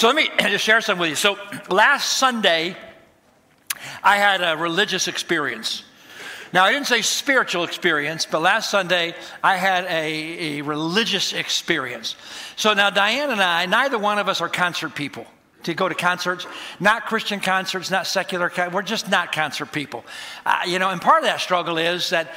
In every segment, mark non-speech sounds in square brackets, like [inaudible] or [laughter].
So let me [clears throat] just share something with you. So last Sunday, I had a religious experience. Now, I didn't say spiritual experience, but last Sunday I had a, a religious experience. So now, Diane and I, neither one of us are concert people to go to concerts, not Christian concerts, not secular. We're just not concert people. Uh, you know, and part of that struggle is that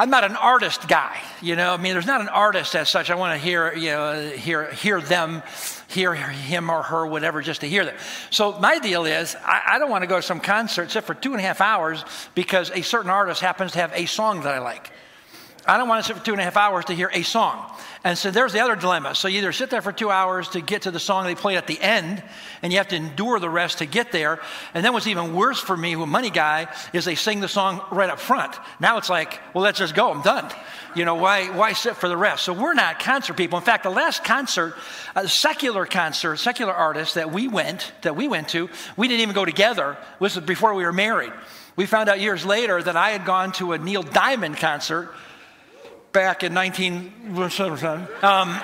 I'm not an artist guy, you know. I mean, there's not an artist as such. I want to hear, you know, hear, hear them, hear him or her, whatever, just to hear them. So my deal is, I, I don't want to go to some concert except for two and a half hours because a certain artist happens to have a song that I like. I don't want to sit for two and a half hours to hear a song. And so there's the other dilemma. So you either sit there for two hours to get to the song they play at the end, and you have to endure the rest to get there. And then what's even worse for me, who money guy, is they sing the song right up front. Now it's like, well, let's just go. I'm done. You know, why, why sit for the rest? So we're not concert people. In fact, the last concert, a secular concert, secular artist that we went, that we went to, we didn't even go together. This was before we were married. We found out years later that I had gone to a Neil Diamond concert back in 19. Um,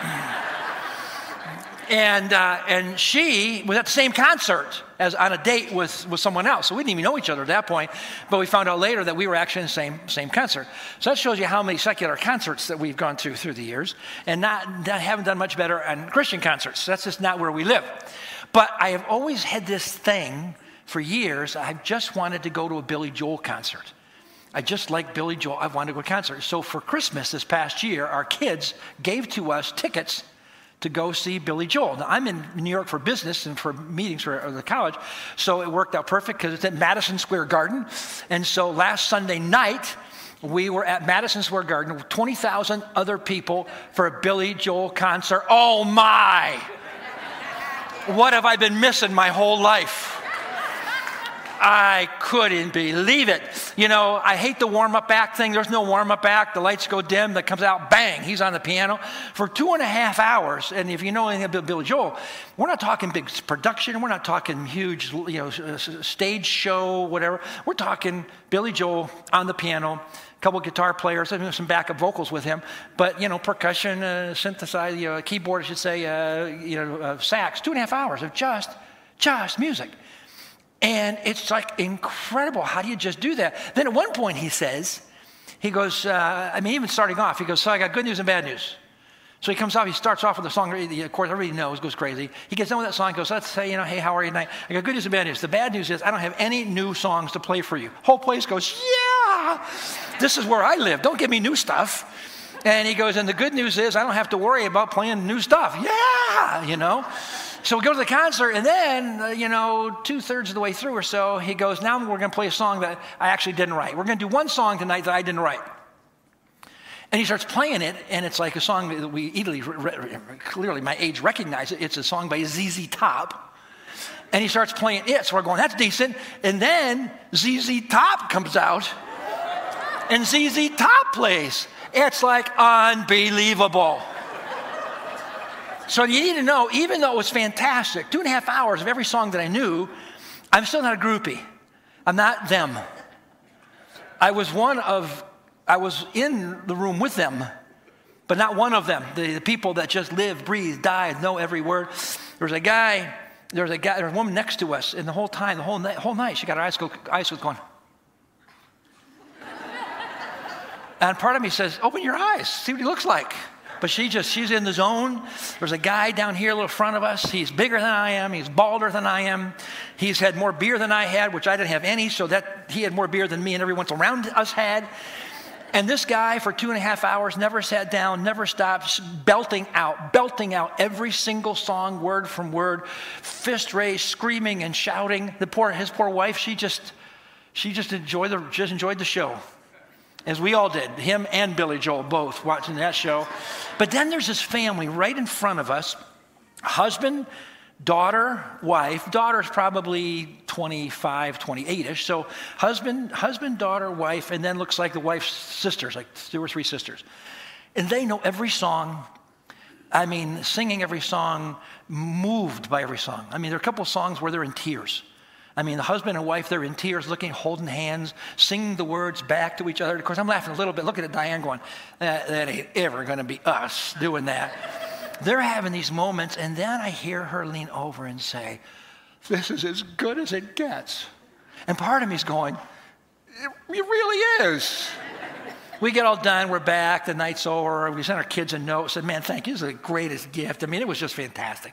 and, uh, and she was at the same concert as on a date with, with someone else. So we didn't even know each other at that point, but we found out later that we were actually in the same, same concert. So that shows you how many secular concerts that we've gone to through the years and not, not haven't done much better on Christian concerts. That's just not where we live. But I have always had this thing for years. I've just wanted to go to a Billy Joel concert. I just like Billy Joel. I wanted to go to a concert. So for Christmas this past year, our kids gave to us tickets to go see Billy Joel. Now, I'm in New York for business and for meetings for the college, so it worked out perfect because it's at Madison Square Garden. And so last Sunday night, we were at Madison Square Garden with 20,000 other people for a Billy Joel concert. Oh my! What have I been missing my whole life? I couldn't believe it. You know, I hate the warm up act thing. There's no warm up act. The lights go dim, that comes out, bang, he's on the piano for two and a half hours. And if you know anything about Billy Joel, we're not talking big production. We're not talking huge, you know, stage show, whatever. We're talking Billy Joel on the piano, a couple guitar players, I some backup vocals with him, but you know, percussion, uh, synthesizer, you know, keyboard, I should say, uh, you know, uh, sax. Two and a half hours of just, just music. And it's like incredible. How do you just do that? Then at one point he says, he goes, uh, I mean, even starting off, he goes, So I got good news and bad news. So he comes off, he starts off with a song, of course, everybody knows, goes crazy. He gets done with that song, goes, Let's say, you know, hey, how are you tonight? I got good news and bad news. The bad news is I don't have any new songs to play for you. Whole place goes, Yeah, this is where I live. Don't give me new stuff. And he goes, And the good news is I don't have to worry about playing new stuff. Yeah, you know. So we go to the concert, and then, uh, you know, two thirds of the way through or so, he goes, Now we're going to play a song that I actually didn't write. We're going to do one song tonight that I didn't write. And he starts playing it, and it's like a song that we easily, clearly, my age recognize it. It's a song by ZZ Top. And he starts playing it, so we're going, That's decent. And then ZZ Top comes out, and ZZ Top plays. It's like unbelievable. So you need to know, even though it was fantastic, two and a half hours of every song that I knew, I'm still not a groupie. I'm not them. I was one of, I was in the room with them, but not one of them. The, the people that just live, breathe, die, know every word. There was a guy, there was a guy, there was a woman next to us, and the whole time, the whole night, whole night she got her eyes, go, eyes going. and part of me says, open your eyes, see what he looks like. But she just, she's in the zone. There's a guy down here a little front of us. He's bigger than I am. He's balder than I am. He's had more beer than I had, which I didn't have any, so that he had more beer than me and everyone around us had. And this guy, for two and a half hours, never sat down, never stopped, belting out, belting out every single song, word from word, fist raised, screaming and shouting. The poor, his poor wife, she just, she just enjoyed the, just enjoyed the show as we all did, him and Billy Joel both watching that show. But then there's this family right in front of us husband, daughter, wife. Daughter's probably 25, 28 ish. So husband, husband, daughter, wife, and then looks like the wife's sisters, like two or three sisters. And they know every song. I mean, singing every song, moved by every song. I mean, there are a couple songs where they're in tears. I mean, the husband and wife, they're in tears, looking, holding hands, singing the words back to each other. Of course, I'm laughing a little bit, Look at Diane going, that, that ain't ever going to be us doing that. they're having these moments, and then I hear her lean over and say, This is as good as it gets. And part of me is going, It, really is. We get all done, we're back, the night's over. We sent our kids a note, said, Man, thank you. This is the greatest gift. I mean, it was just fantastic.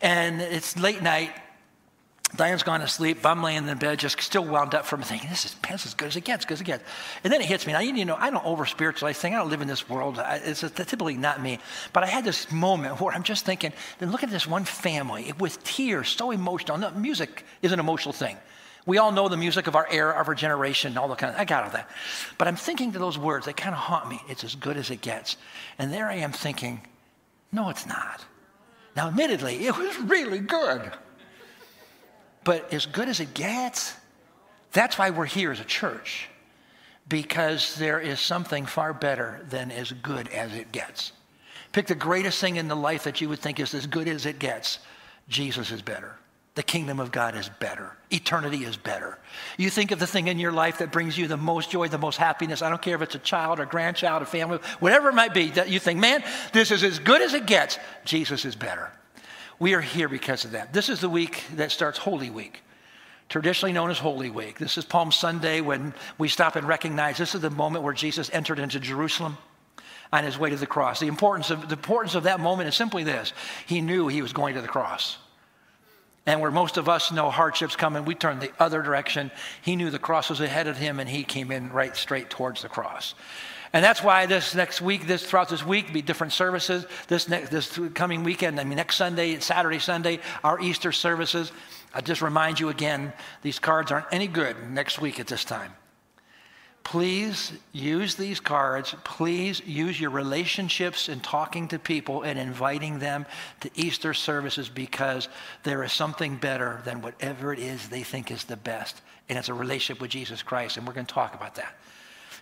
And it's late night. Diane's gone to sleep. I'm laying in bed, just still wound up from thinking, this is, as good as it gets, good as it gets. And then it hits me. Now, you know, I don't over spiritualize things. I don't live in this world. It's typically not me. But I had this moment where I'm just thinking, then look at this one family with tears, so emotional. No, music is an emotional thing. We all know the music of our era, of our generation, all the kind of, I got all that. But I'm thinking to those words, they kind of haunt me. It's as good as it gets. And there I am thinking, no, it's not. Now, admittedly, it was really good. But as good as it gets, that's why we're here as a church. Because there is something far better than as good as it gets. Pick the greatest thing in the life that you would think is as good as it gets. Jesus is better. The kingdom of God is better. Eternity is better. You think of the thing in your life that brings you the most joy, the most happiness. I don't care if it's a child or grandchild or family, whatever it might be, that you think, man, this is as good as it gets. Jesus is better. We are here because of that. This is the week that starts Holy Week, traditionally known as Holy Week. This is Palm Sunday when we stop and recognize this is the moment where Jesus entered into Jerusalem on his way to the cross. The importance of, the importance of that moment is simply this he knew he was going to the cross. And where most of us know hardships coming, we turn the other direction. He knew the cross was ahead of him, and he came in right straight towards the cross. And that's why this next week, this throughout this week, be different services. This next, this coming weekend, I mean, next Sunday, Saturday, Sunday, our Easter services. I just remind you again, these cards aren't any good next week at this time. Please use these cards. Please use your relationships in talking to people and inviting them to Easter services because there is something better than whatever it is they think is the best. And it's a relationship with Jesus Christ. And we're going to talk about that.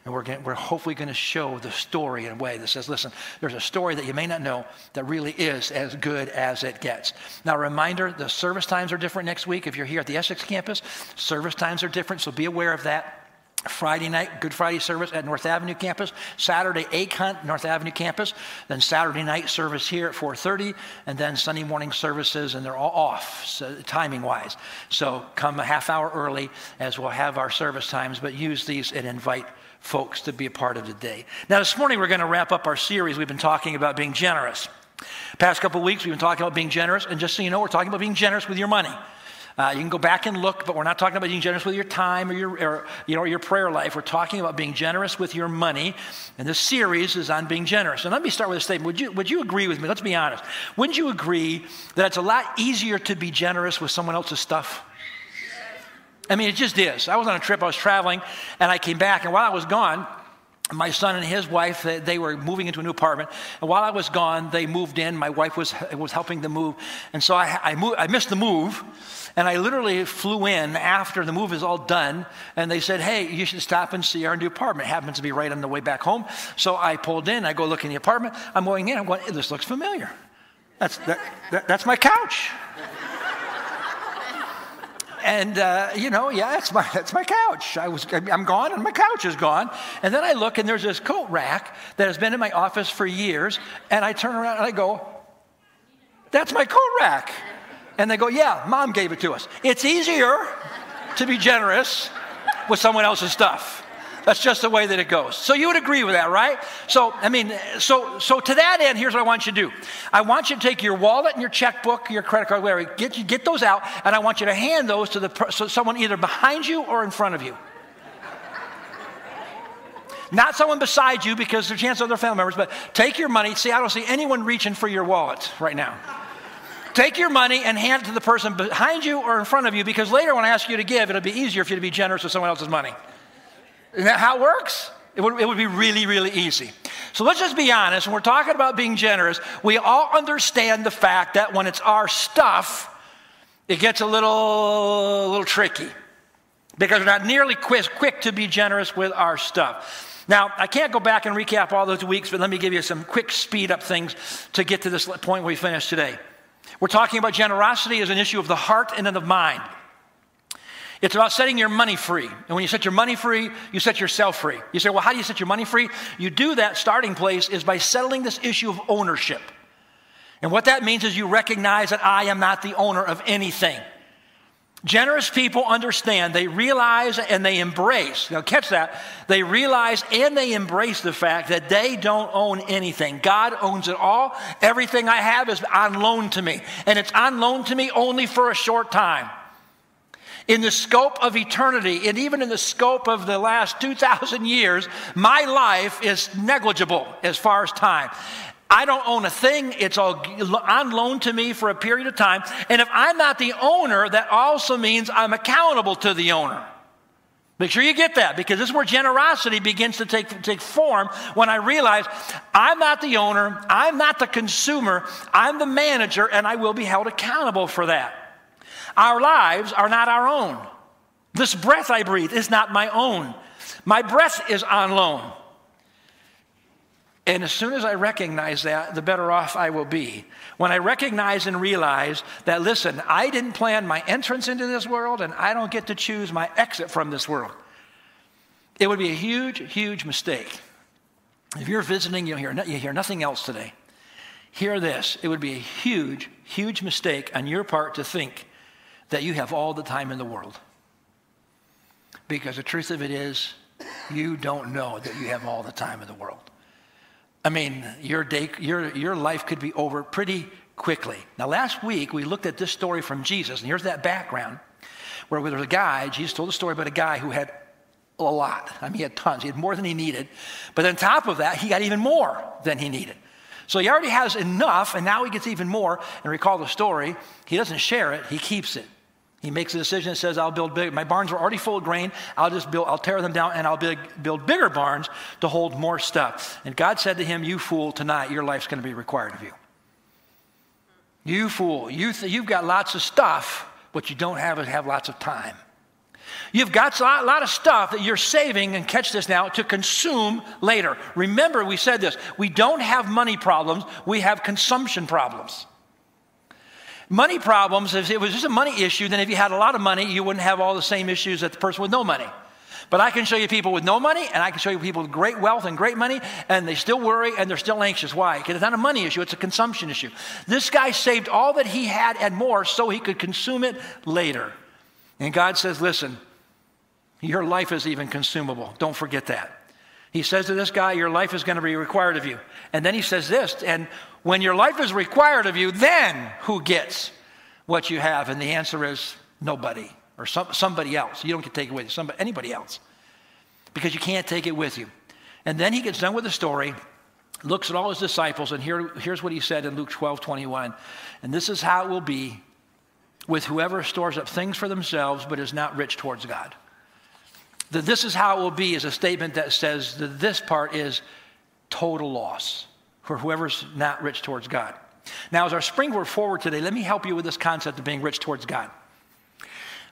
And we're, we're hopefully going to show the story in a way that says, listen, there's a story that you may not know that really is as good as it gets. Now, reminder the service times are different next week. If you're here at the Essex campus, service times are different, so be aware of that. Friday night, Good Friday service at North Avenue campus. Saturday, egg hunt, North Avenue campus. Then Saturday night service here at 4:30, and then Sunday morning services, and they're all off so, timing wise. So come a half hour early as we'll have our service times, but use these and invite folks to be a part of today. Now, this morning we're going to wrap up our series. We've been talking about being generous. Past couple weeks we've been talking about being generous, and just so you know, we're talking about being generous with your money. Uh, you can go back and look, but we're not talking about being generous with your time or your, or, you know, your prayer life. We're talking about being generous with your money. And this series is on being generous. And let me start with a statement. Would you, would you agree with me? Let's be honest. Wouldn't you agree that it's a lot easier to be generous with someone else's stuff? I mean, it just is. I was on a trip, I was traveling, and I came back, and while I was gone, my son and his wife they were moving into a new apartment and while i was gone they moved in my wife was, was helping them move and so I, I, moved, I missed the move and I literally flew in after the move is all done, and they said, Hey, you should stop and see our new apartment. It happens to be right on the way back home. So I pulled in, I go look in the apartment. I'm going in, I'm going, This looks familiar. That's, that, that, that's my couch. And uh, you know, yeah, that's my that's my couch. I was I'm gone, and my couch is gone. And then I look, and there's this coat rack that has been in my office for years. And I turn around and I go, "That's my coat rack." And they go, Yeah, mom gave it to us. It's easier to be generous with someone else's stuff. That's just the way that it goes. So you would agree with that, right? So, I mean, so so to that end, here's what I want you to do. I want you to take your wallet and your checkbook, your credit card, whatever, get, get those out, and I want you to hand those to the so someone either behind you or in front of you. Not someone beside you because there's chances other family members, but take your money. See, I don't see anyone reaching for your wallet right now. Take your money and hand it to the person behind you or in front of you because later when I ask you to give, it'll be easier for you to be generous with someone else's money. Isn't that how it works? It would, it would be really, really easy. So let's just be honest. When we're talking about being generous, we all understand the fact that when it's our stuff, it gets a little, a little tricky because we're not nearly quick, quick to be generous with our stuff. Now, I can't go back and recap all those weeks, but let me give you some quick speed up things to get to this point where we finished today. We're talking about generosity as an issue of the heart and of mind. It's about setting your money free. And when you set your money free, you set yourself free. You say, well, how do you set your money free? You do that starting place is by settling this issue of ownership. And what that means is you recognize that I am not the owner of anything. Generous people understand, they realize and they embrace. Now, catch that. They realize and they embrace the fact that they don't own anything. God owns it all. Everything I have is on loan to me, and it's on loan to me only for a short time. In the scope of eternity, and even in the scope of the last 2,000 years, my life is negligible as far as time. I don't own a thing. It's all on loan to me for a period of time. And if I'm not the owner, that also means I'm accountable to the owner. Make sure you get that because this is where generosity begins to take, take form when I realize I'm not the owner, I'm not the consumer, I'm the manager, and I will be held accountable for that. Our lives are not our own. This breath I breathe is not my own. My breath is on loan. And as soon as I recognize that, the better off I will be. When I recognize and realize that, listen, I didn't plan my entrance into this world and I don't get to choose my exit from this world, it would be a huge, huge mistake. If you're visiting, you hear, you hear nothing else today. Hear this. It would be a huge, huge mistake on your part to think that you have all the time in the world. Because the truth of it is, you don't know that you have all the time in the world. I mean, your, day, your, your life could be over pretty quickly. Now, last week we looked at this story from Jesus, and here's that background where there was a guy, Jesus told a story about a guy who had a lot. I mean, he had tons, he had more than he needed. But on top of that, he got even more than he needed. So he already has enough, and now he gets even more. And recall the story, he doesn't share it, he keeps it. He makes a decision and says, I'll build big. My barns are already full of grain. I'll just build, I'll tear them down and I'll build, build bigger barns to hold more stuff. And God said to him, You fool, tonight your life's going to be required of you. You fool, you th- you've got lots of stuff, but you don't have, have lots of time. You've got a lot of stuff that you're saving, and catch this now, to consume later. Remember, we said this we don't have money problems, we have consumption problems. Money problems, if it was just a money issue, then if you had a lot of money, you wouldn't have all the same issues that the person with no money. But I can show you people with no money, and I can show you people with great wealth and great money, and they still worry and they're still anxious. Why? Because it's not a money issue, it's a consumption issue. This guy saved all that he had and more so he could consume it later. And God says, Listen, your life is even consumable. Don't forget that. He says to this guy, Your life is going to be required of you. And then he says this, and when your life is required of you, then who gets what you have? And the answer is nobody or some, somebody else. You don't get to take it with you, somebody, anybody else, because you can't take it with you. And then he gets done with the story, looks at all his disciples, and here, here's what he said in Luke 12 21. And this is how it will be with whoever stores up things for themselves but is not rich towards God. That this is how it will be is a statement that says that this part is total loss for whoever's not rich towards God. Now, as our springboard forward today, let me help you with this concept of being rich towards God.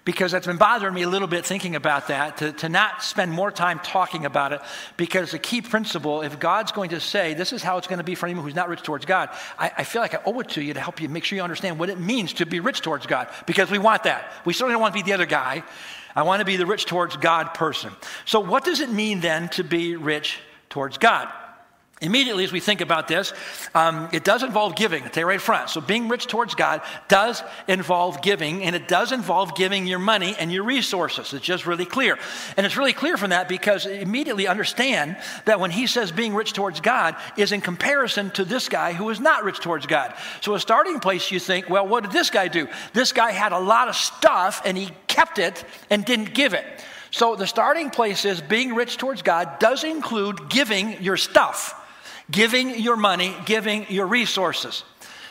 Because that's been bothering me a little bit thinking about that, to, to not spend more time talking about it. Because the key principle, if God's going to say, this is how it's going to be for anyone who's not rich towards God, I, I feel like I owe it to you to help you make sure you understand what it means to be rich towards God. Because we want that. We certainly don't want to be the other guy. I want to be the rich towards God person. So, what does it mean then to be rich towards God? Immediately, as we think about this, um, it does involve giving. I'll tell you right front. So, being rich towards God does involve giving, and it does involve giving your money and your resources. It's just really clear. And it's really clear from that because immediately understand that when he says being rich towards God is in comparison to this guy who is not rich towards God. So, a starting place, you think, well, what did this guy do? This guy had a lot of stuff and he kept it and didn't give it. So, the starting place is being rich towards God does include giving your stuff giving your money, giving your resources.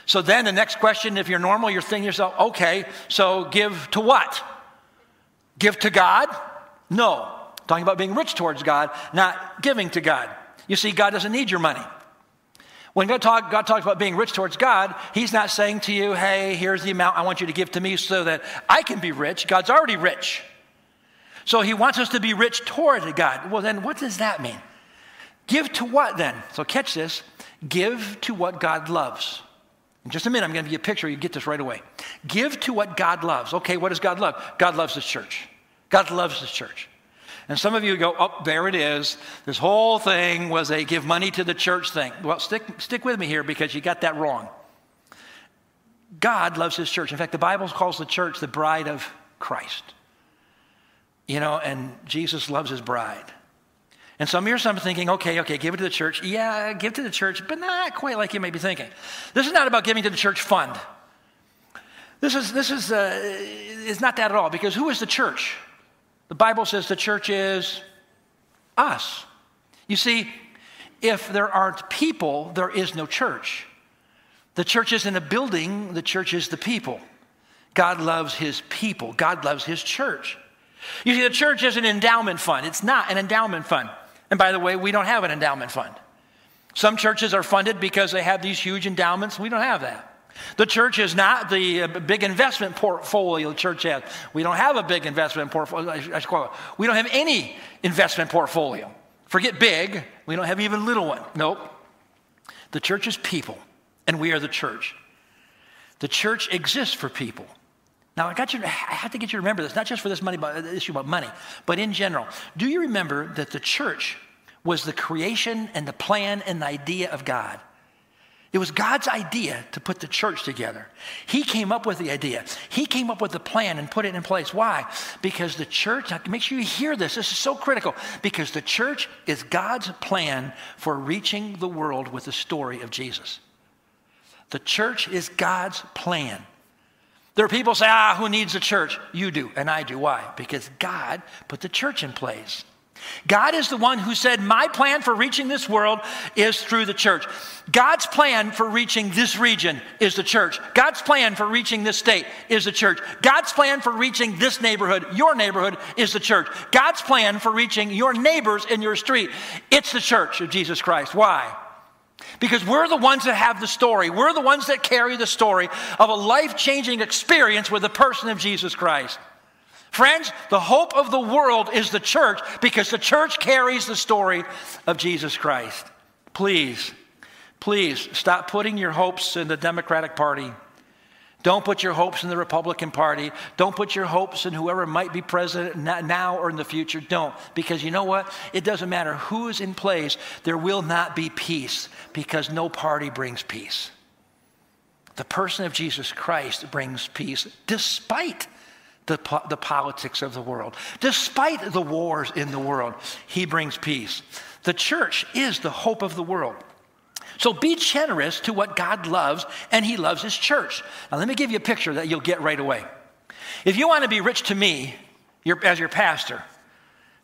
So then the next question, if you're normal, you're thinking yourself, okay, so give to what? Give to God? No. Talking about being rich towards God, not giving to God. You see, God doesn't need your money. When God, talk, God talks about being rich towards God, He's not saying to you, hey, here's the amount I want you to give to me so that I can be rich. God's already rich. So He wants us to be rich toward God. Well, then what does that mean? Give to what then? So catch this. Give to what God loves. In just a minute, I'm going to give you a picture. You get this right away. Give to what God loves. Okay, what does God love? God loves His church. God loves His church. And some of you go, oh, there it is. This whole thing was a give money to the church thing. Well, stick, stick with me here because you got that wrong. God loves his church. In fact, the Bible calls the church the bride of Christ. You know, and Jesus loves his bride. And some of you are thinking, okay, okay, give it to the church. Yeah, give to the church, but not quite like you may be thinking. This is not about giving to the church fund. This is, this is, uh, is not that at all, because who is the church? The Bible says the church is us. You see, if there aren't people, there is no church. The church isn't a building, the church is the people. God loves his people, God loves his church. You see, the church is an endowment fund. It's not an endowment fund. And by the way, we don't have an endowment fund. Some churches are funded because they have these huge endowments. We don't have that. The church is not the uh, big investment portfolio the church has. We don't have a big investment portfolio. We don't have any investment portfolio. Forget big, we don't have even little one. Nope. The church is people, and we are the church. The church exists for people. Now, I, got you, I have to get you to remember this, not just for this money, but, issue about money, but in general. Do you remember that the church was the creation and the plan and the idea of God? It was God's idea to put the church together. He came up with the idea. He came up with the plan and put it in place. Why? Because the church, make sure you hear this, this is so critical. Because the church is God's plan for reaching the world with the story of Jesus. The church is God's plan. There are people say, ah, who needs a church? You do, and I do. Why? Because God put the church in place. God is the one who said, My plan for reaching this world is through the church. God's plan for reaching this region is the church. God's plan for reaching this state is the church. God's plan for reaching this neighborhood, your neighborhood, is the church. God's plan for reaching your neighbors in your street, it's the church of Jesus Christ. Why? Because we're the ones that have the story. We're the ones that carry the story of a life changing experience with the person of Jesus Christ. Friends, the hope of the world is the church because the church carries the story of Jesus Christ. Please, please stop putting your hopes in the Democratic Party. Don't put your hopes in the Republican Party. Don't put your hopes in whoever might be president now or in the future. Don't. Because you know what? It doesn't matter who is in place, there will not be peace because no party brings peace. The person of Jesus Christ brings peace despite the, po- the politics of the world. Despite the wars in the world, he brings peace. The church is the hope of the world. So be generous to what God loves, and he loves his church. Now, let me give you a picture that you'll get right away. If you want to be rich to me your, as your pastor,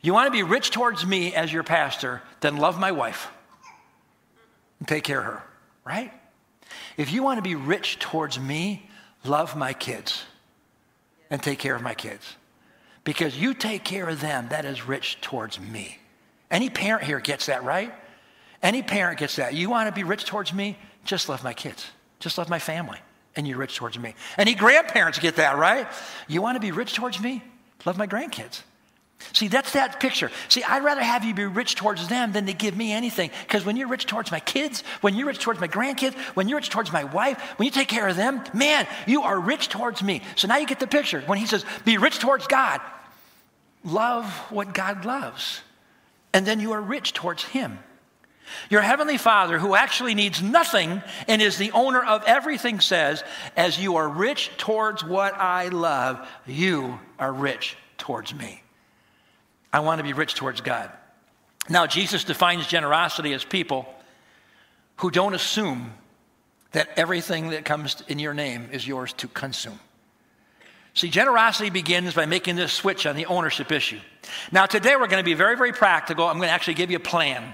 you want to be rich towards me as your pastor, then love my wife and take care of her, right? If you want to be rich towards me, love my kids and take care of my kids. Because you take care of them, that is rich towards me. Any parent here gets that, right? Any parent gets that. You want to be rich towards me? Just love my kids. Just love my family. And you're rich towards me. Any grandparents get that, right? You want to be rich towards me? Love my grandkids. See, that's that picture. See, I'd rather have you be rich towards them than to give me anything. Because when you're rich towards my kids, when you're rich towards my grandkids, when you're rich towards my wife, when you take care of them, man, you are rich towards me. So now you get the picture. When he says, be rich towards God, love what God loves. And then you are rich towards him. Your heavenly Father, who actually needs nothing and is the owner of everything, says, As you are rich towards what I love, you are rich towards me. I want to be rich towards God. Now, Jesus defines generosity as people who don't assume that everything that comes in your name is yours to consume. See, generosity begins by making this switch on the ownership issue. Now, today we're going to be very, very practical. I'm going to actually give you a plan.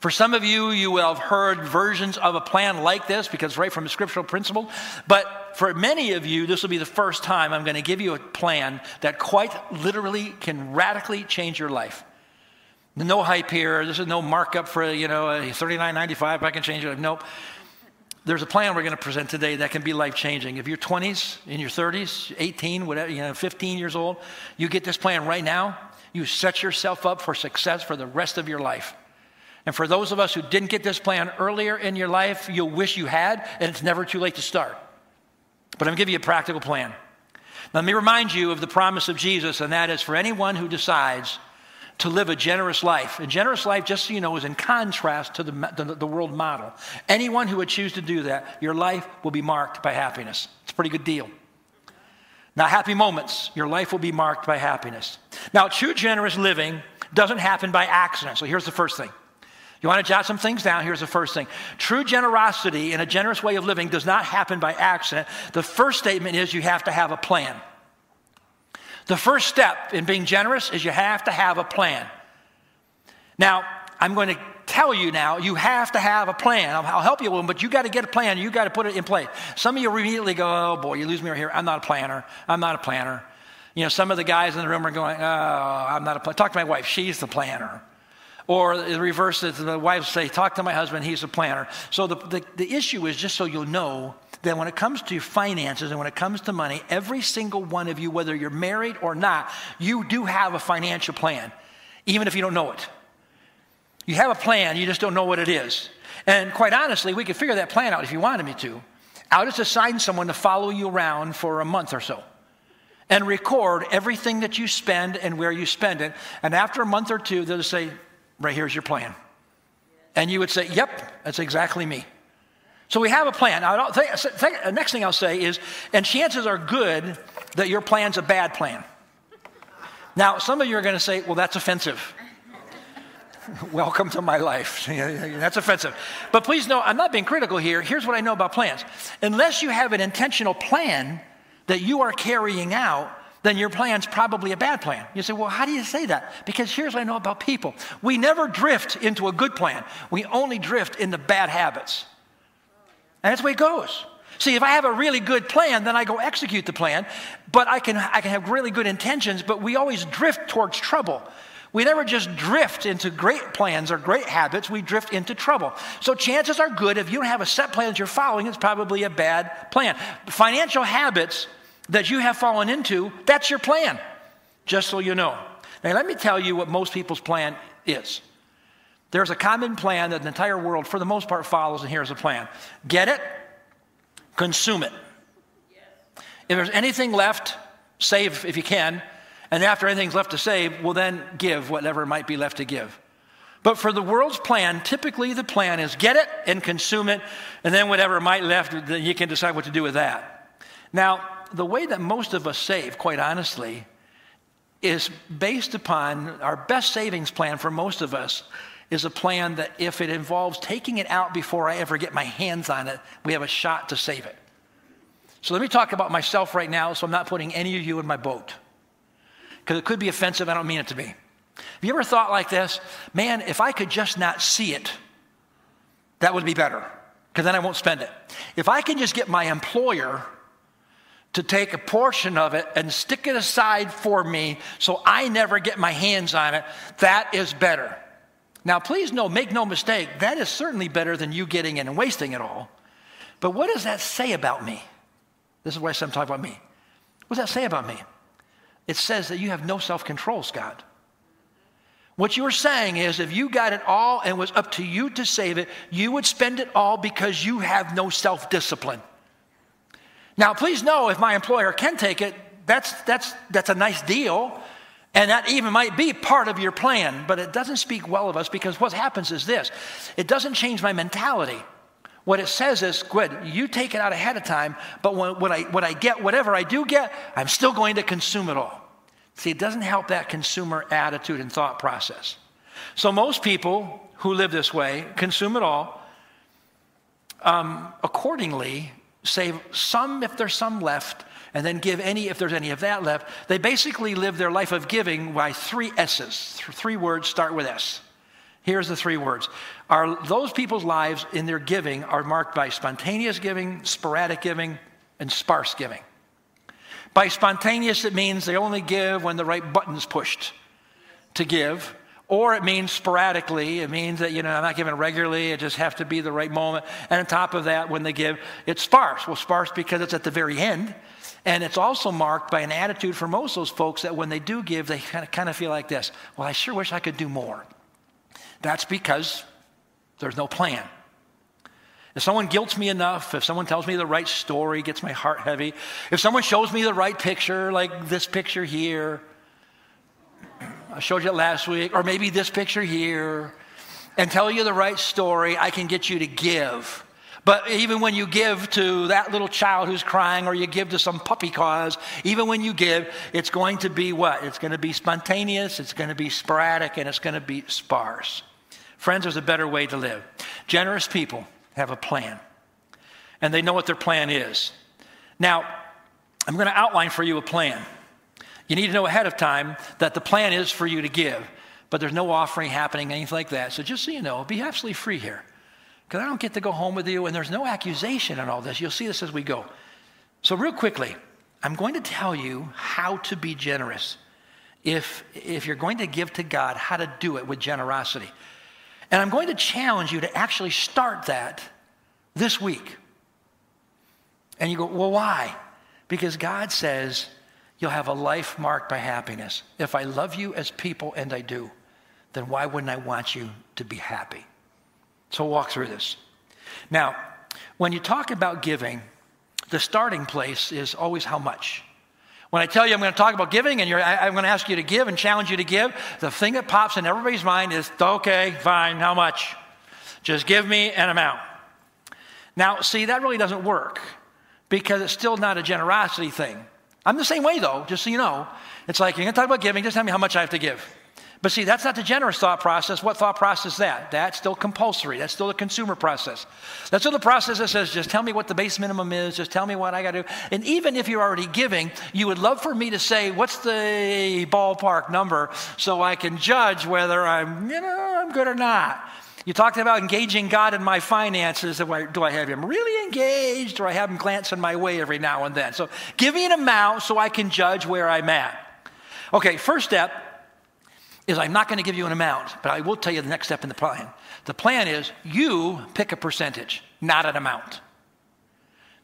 For some of you, you will have heard versions of a plan like this because right from a scriptural principle. But for many of you, this will be the first time I'm going to give you a plan that quite literally can radically change your life. No hype here. This is no markup for, you know, $39.95. I can change it. Nope. There's a plan we're going to present today that can be life changing. If you're 20s, in your 30s, 18, whatever, you know, 15 years old, you get this plan right now. You set yourself up for success for the rest of your life. And for those of us who didn't get this plan earlier in your life, you'll wish you had, and it's never too late to start. But I'm give you a practical plan. Now, let me remind you of the promise of Jesus, and that is for anyone who decides to live a generous life. A generous life, just so you know, is in contrast to the, the, the, world model. Anyone who would choose to do that, your life will be marked by happiness. It's a pretty good deal. Now, happy moments, your life will be marked by happiness. Now, true generous living doesn't happen by accident. So here's the first thing. You want to jot some things down? Here's the first thing. True generosity and a generous way of living does not happen by accident. The first statement is you have to have a plan. The first step in being generous is you have to have a plan. Now, I'm going to tell you now, you have to have a plan. I'll, help you with but you got to get a plan. You got to put it in place. Some of you immediately go, oh boy, you lose me right here. I'm not a planner. I'm not a planner. You know, some of the guys in the room are going, oh, I'm not a planner. Talk to my wife. She's the planner. Or the reverse, is the wives say, talk to my husband. He's a planner. So the, the, the issue is just so you'll know that when it comes to finances and when it comes to money, every single one of you, whether you're married or not, you do have a financial plan, even if you don't know it. You have a plan, you just don't know what it is. And quite honestly, we could figure that plan out if you wanted me to. I'll just assign someone to follow you around for a month or so and record everything that you spend and where you spend it. And after a month or two, they'll say, Right here's your plan. And you would say, Yep, that's exactly me. So we have a plan. Now, the next thing I'll say is, and chances are good that your plan's a bad plan. Now, some of you are going to say, well, that's offensive. [laughs] Welcome to my life. [laughs] that's offensive. But please know, I'm not being critical here. Here's what I know about plans. Unless you have an intentional plan that you are carrying out, then your plan's probably a bad plan. You say, well, how do you say that? Because here's what I know about people we never drift into a good plan, we only drift into bad habits. And that's the way it goes. See, if I have a really good plan, then I go execute the plan, but I can, I can have really good intentions, but we always drift towards trouble. We never just drift into great plans or great habits, we drift into trouble. So chances are good if you don't have a set plan that you're following, it's probably a bad plan. Financial habits that you have fallen into, that's your plan, just so you know. Now, let me tell you what most people's plan is. There's a common plan that the entire world, for the most part, follows, and here's the plan get it, consume it. If there's anything left, save if you can. And after anything's left to save, well, then give whatever might be left to give. But for the world's plan, typically the plan is get it and consume it, and then whatever might left, then you can decide what to do with that. Now, the way that most of us save, quite honestly, is based upon our best savings plan for most of us is a plan that if it involves taking it out before I ever get my hands on it, we have a shot to save it. So let me talk about myself right now so I'm not putting any of you in my boat. Because it could be offensive, I don't mean it to be. Have you ever thought like this? Man, if I could just not see it, that would be better, because then I won't spend it. If I can just get my employer to take a portion of it and stick it aside for me so I never get my hands on it, that is better. Now, please know, make no mistake, that is certainly better than you getting it and wasting it all. But what does that say about me? This is why I'm talking about me. What does that say about me? It says that you have no self control, Scott. What you're saying is if you got it all and was up to you to save it, you would spend it all because you have no self discipline. Now, please know if my employer can take it, that's, that's, that's a nice deal. And that even might be part of your plan, but it doesn't speak well of us because what happens is this it doesn't change my mentality. What it says is, good, you take it out ahead of time, but when, when, I, when I get whatever I do get, I'm still going to consume it all. See, it doesn't help that consumer attitude and thought process. So most people who live this way consume it all. Um, accordingly, save some if there's some left, and then give any if there's any of that left. They basically live their life of giving by three S's. Three words start with S. Here's the three words. Are those people's lives in their giving are marked by spontaneous giving, sporadic giving, and sparse giving. By spontaneous, it means they only give when the right button's pushed to give. Or it means sporadically. It means that, you know, I'm not giving regularly. It just has to be the right moment. And on top of that, when they give, it's sparse. Well, sparse because it's at the very end. And it's also marked by an attitude for most of those folks that when they do give, they kind of, kind of feel like this Well, I sure wish I could do more. That's because there's no plan. If someone guilts me enough, if someone tells me the right story, gets my heart heavy, if someone shows me the right picture, like this picture here, I showed you last week, or maybe this picture here, and tell you the right story, I can get you to give. But even when you give to that little child who's crying, or you give to some puppy cause, even when you give, it's going to be what? It's going to be spontaneous, it's going to be sporadic, and it's going to be sparse. Friends, there's a better way to live. Generous people have a plan, and they know what their plan is. Now, I'm going to outline for you a plan. You need to know ahead of time that the plan is for you to give, but there's no offering happening, anything like that. So just so you know, be absolutely free here because I don't get to go home with you, and there's no accusation in all this. You'll see this as we go. So, real quickly, I'm going to tell you how to be generous. If, if you're going to give to God, how to do it with generosity. And I'm going to challenge you to actually start that this week. And you go, well, why? Because God says you'll have a life marked by happiness. If I love you as people, and I do, then why wouldn't I want you to be happy? So we'll walk through this. Now, when you talk about giving, the starting place is always how much. When I tell you I'm going to talk about giving and I'm going to ask you to give and challenge you to give, the thing that pops in everybody's mind is okay, fine, how much? Just give me an amount. Now, see, that really doesn't work because it's still not a generosity thing. I'm the same way, though, just so you know. It's like, you're going to talk about giving, just tell me how much I have to give. But see, that's not the generous thought process. What thought process is that? That's still compulsory. That's still the consumer process. That's still the process that says, just tell me what the base minimum is, just tell me what I got to do. And even if you're already giving, you would love for me to say, what's the ballpark number so I can judge whether I'm, you know, I'm good or not. You talked about engaging God in my finances. Do I, I have Him really engaged or I have Him glancing my way every now and then? So give me an amount so I can judge where I'm at. Okay, first step is I'm not going to give you an amount, but I will tell you the next step in the plan. The plan is you pick a percentage, not an amount.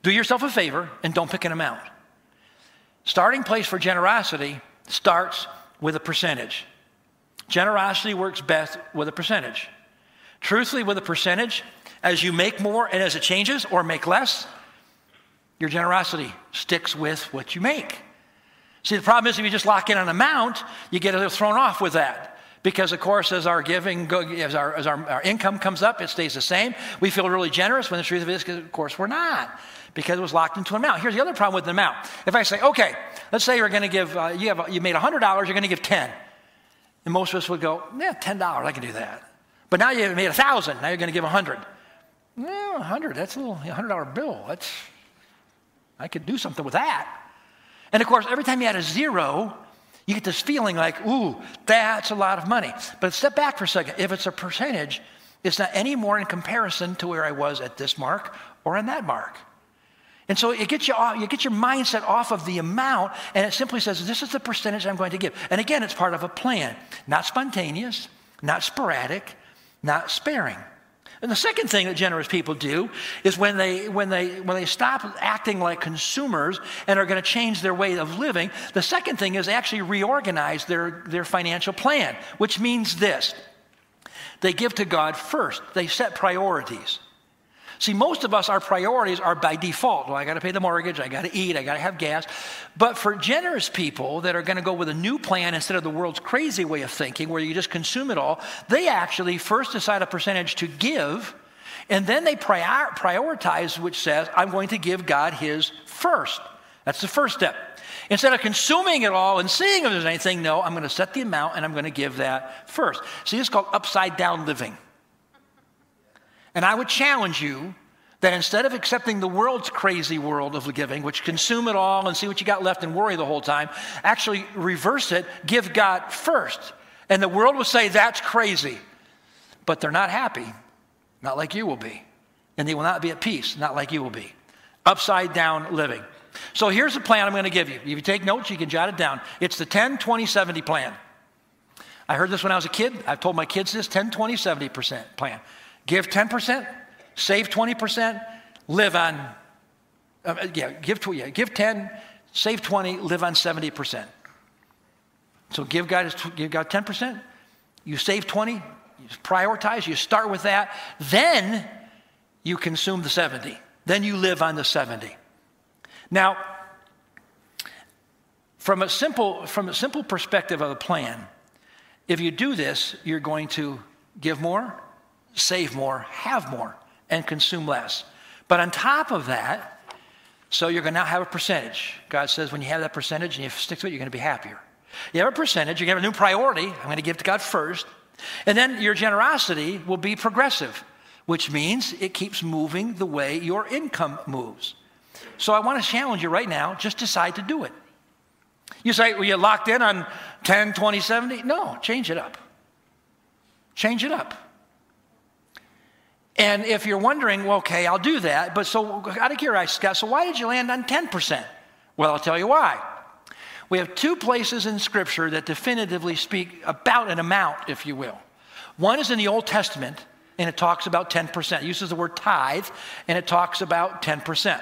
Do yourself a favor and don't pick an amount. Starting place for generosity starts with a percentage. Generosity works best with a percentage. Truthfully, with a percentage, as you make more and as it changes or make less, your generosity sticks with what you make. See, the problem is if you just lock in an amount, you get a little thrown off with that. Because, of course, as our giving, as, our, as our, our income comes up, it stays the same. We feel really generous when the truth of it is, of course, we're not. Because it was locked into an amount. Here's the other problem with the amount. If I say, okay, let's say you're going to give, uh, you, have, you made $100, you're going to give 10. And most of us would go, yeah, $10, I can do that. But now you've made a 1000 now you're going to give a 100 Well, 100 that's a little $100 bill. That's, I could do something with that. And of course, every time you add a zero, you get this feeling like, ooh, that's a lot of money. But step back for a second. If it's a percentage, it's not any more in comparison to where I was at this mark or on that mark. And so it gets you off, you get your mindset off of the amount, and it simply says, this is the percentage I'm going to give. And again, it's part of a plan, not spontaneous, not sporadic, not sparing. And the second thing that generous people do is when they, when they, when they stop acting like consumers and are going to change their way of living, the second thing is actually reorganize their, their financial plan, which means this they give to God first, they set priorities. See, most of us, our priorities are by default. Well, I got to pay the mortgage, I got to eat, I got to have gas. But for generous people that are going to go with a new plan instead of the world's crazy way of thinking, where you just consume it all, they actually first decide a percentage to give, and then they prior- prioritize, which says, I'm going to give God His first. That's the first step. Instead of consuming it all and seeing if there's anything, no, I'm going to set the amount and I'm going to give that first. See, it's called upside down living. And I would challenge you that instead of accepting the world's crazy world of giving, which consume it all and see what you got left and worry the whole time, actually reverse it, give God first. And the world will say that's crazy. But they're not happy, not like you will be. And they will not be at peace, not like you will be. Upside down living. So here's the plan I'm going to give you. If you take notes, you can jot it down. It's the 10 20 70 plan. I heard this when I was a kid. I've told my kids this 10 20 70% plan. Give 10%, save 20%, live on, uh, yeah, give, yeah, give 10, save 20, live on 70%. So give God, give God 10%, you save 20, you prioritize, you start with that, then you consume the 70. Then you live on the 70. Now, from a simple, from a simple perspective of the plan, If you do this, you're going to give more, save more, have more, and consume less. But on top of that, so you're going to now have a percentage. God says when you have that percentage and you stick to it, you're going to be happier. You have a percentage, you have a new priority. I'm going to give to God first. And then your generosity will be progressive, which means it keeps moving the way your income moves. So I want to challenge you right now just decide to do it. You say, well, you locked in on 10, 20, 70? No, change it up. Change it up. And if you're wondering, well, okay, I'll do that, but so out of curiosity, Scott, so why did you land on 10%? Well, I'll tell you why. We have two places in Scripture that definitively speak about an amount, if you will. One is in the Old Testament, and it talks about 10%. It uses the word tithe, and it talks about 10%.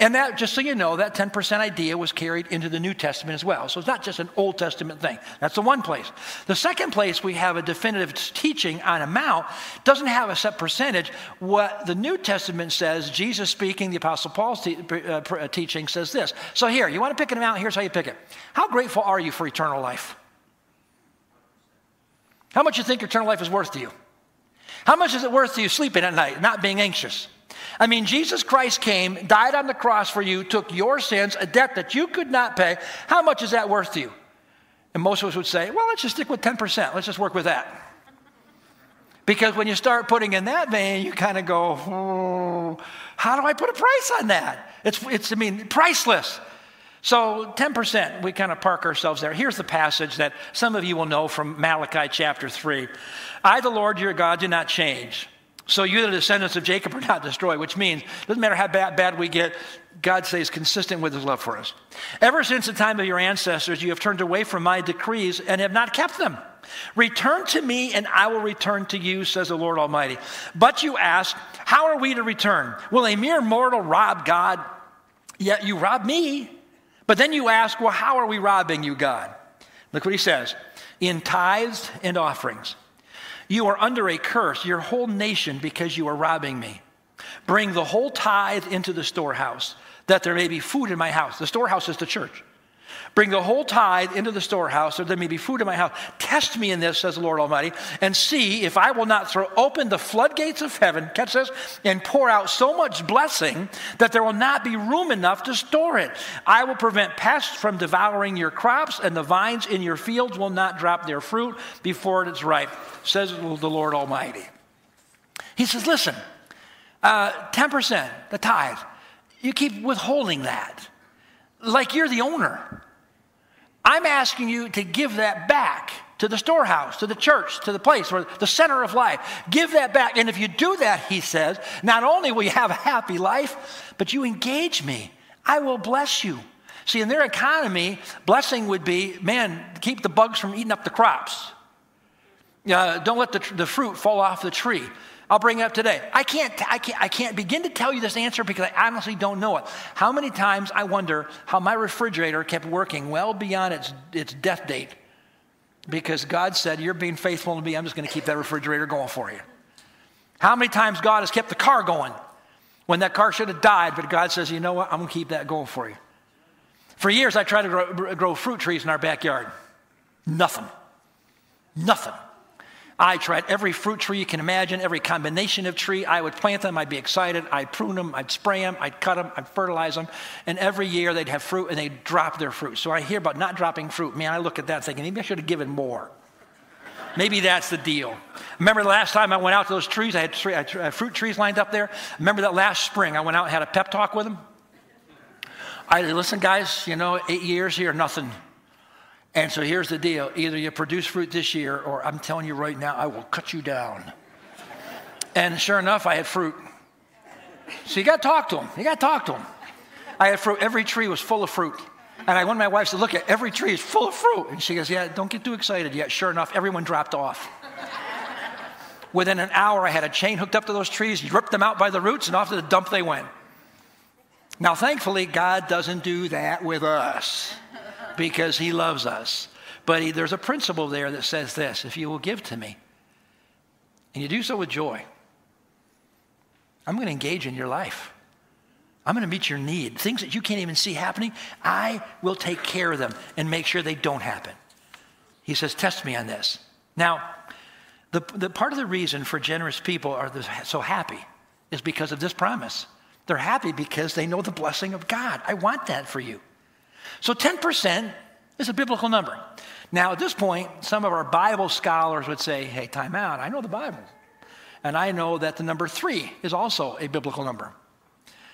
And that, just so you know, that 10% idea was carried into the New Testament as well. So it's not just an Old Testament thing. That's the one place. The second place we have a definitive teaching on amount doesn't have a set percentage. What the New Testament says, Jesus speaking, the Apostle Paul's te- uh, uh, teaching says this. So here, you want to pick an amount? Here's how you pick it. How grateful are you for eternal life? How much you think eternal life is worth to you? How much is it worth to you sleeping at night, not being anxious? I mean, Jesus Christ came, died on the cross for you, took your sins, a debt that you could not pay. How much is that worth to you? And most of us would say, well, let's just stick with 10%. Let's just work with that. Because when you start putting in that vein, you kind of go, oh, how do I put a price on that? It's, it's, I mean, priceless. So 10%, we kind of park ourselves there. Here's the passage that some of you will know from Malachi chapter 3. I, the Lord your God, do not change. So you, the descendants of Jacob, are not destroyed, which means it doesn't matter how bad, bad we get, God stays consistent with his love for us. Ever since the time of your ancestors, you have turned away from my decrees and have not kept them. Return to me, and I will return to you, says the Lord Almighty. But you ask, How are we to return? Will a mere mortal rob God? Yet you rob me. But then you ask, Well, how are we robbing you, God? Look what he says in tithes and offerings. You are under a curse, your whole nation, because you are robbing me. Bring the whole tithe into the storehouse, that there may be food in my house. The storehouse is the church. Bring the whole tithe into the storehouse, so there may be food in my house. Test me in this, says the Lord Almighty, and see if I will not throw open the floodgates of heaven, catch this, and pour out so much blessing that there will not be room enough to store it. I will prevent pests from devouring your crops, and the vines in your fields will not drop their fruit before it is ripe, says the Lord Almighty. He says, listen, uh, 10%, the tithe, you keep withholding that like you're the owner. I'm asking you to give that back to the storehouse, to the church, to the place, or the center of life. Give that back. And if you do that, he says, not only will you have a happy life, but you engage me. I will bless you. See, in their economy, blessing would be man, keep the bugs from eating up the crops. Uh, don't let the, the fruit fall off the tree. I'll bring it up today. I can't, I, can't, I can't begin to tell you this answer because I honestly don't know it. How many times I wonder how my refrigerator kept working well beyond its, its death date because God said, You're being faithful to me, I'm just going to keep that refrigerator going for you. How many times God has kept the car going when that car should have died, but God says, You know what? I'm going to keep that going for you. For years, I tried to grow, grow fruit trees in our backyard. Nothing. Nothing. I tried every fruit tree you can imagine, every combination of tree. I would plant them, I'd be excited, I'd prune them, I'd spray them, I'd cut them, I'd fertilize them. And every year they'd have fruit and they'd drop their fruit. So I hear about not dropping fruit. Man, I look at that thinking, maybe I should have given more. Maybe that's the deal. Remember the last time I went out to those trees? I had, tree, I had fruit trees lined up there. Remember that last spring I went out and had a pep talk with them? I said, listen, guys, you know, eight years here, nothing. And so here's the deal either you produce fruit this year, or I'm telling you right now, I will cut you down. And sure enough, I had fruit. So you got to talk to them. You got to talk to them. I had fruit. Every tree was full of fruit. And I wanted my wife said, look at every tree is full of fruit. And she goes, Yeah, don't get too excited yet. Sure enough, everyone dropped off. Within an hour, I had a chain hooked up to those trees, ripped them out by the roots, and off to the dump they went. Now, thankfully, God doesn't do that with us because he loves us. But he, there's a principle there that says this if you will give to me, and you do so with joy, I'm going to engage in your life. I'm going to meet your need. Things that you can't even see happening, I will take care of them and make sure they don't happen. He says, Test me on this. Now, the, the part of the reason for generous people are so happy is because of this promise. They're happy because they know the blessing of God. I want that for you. So 10% is a biblical number. Now, at this point, some of our Bible scholars would say, hey, time out. I know the Bible. And I know that the number three is also a biblical number.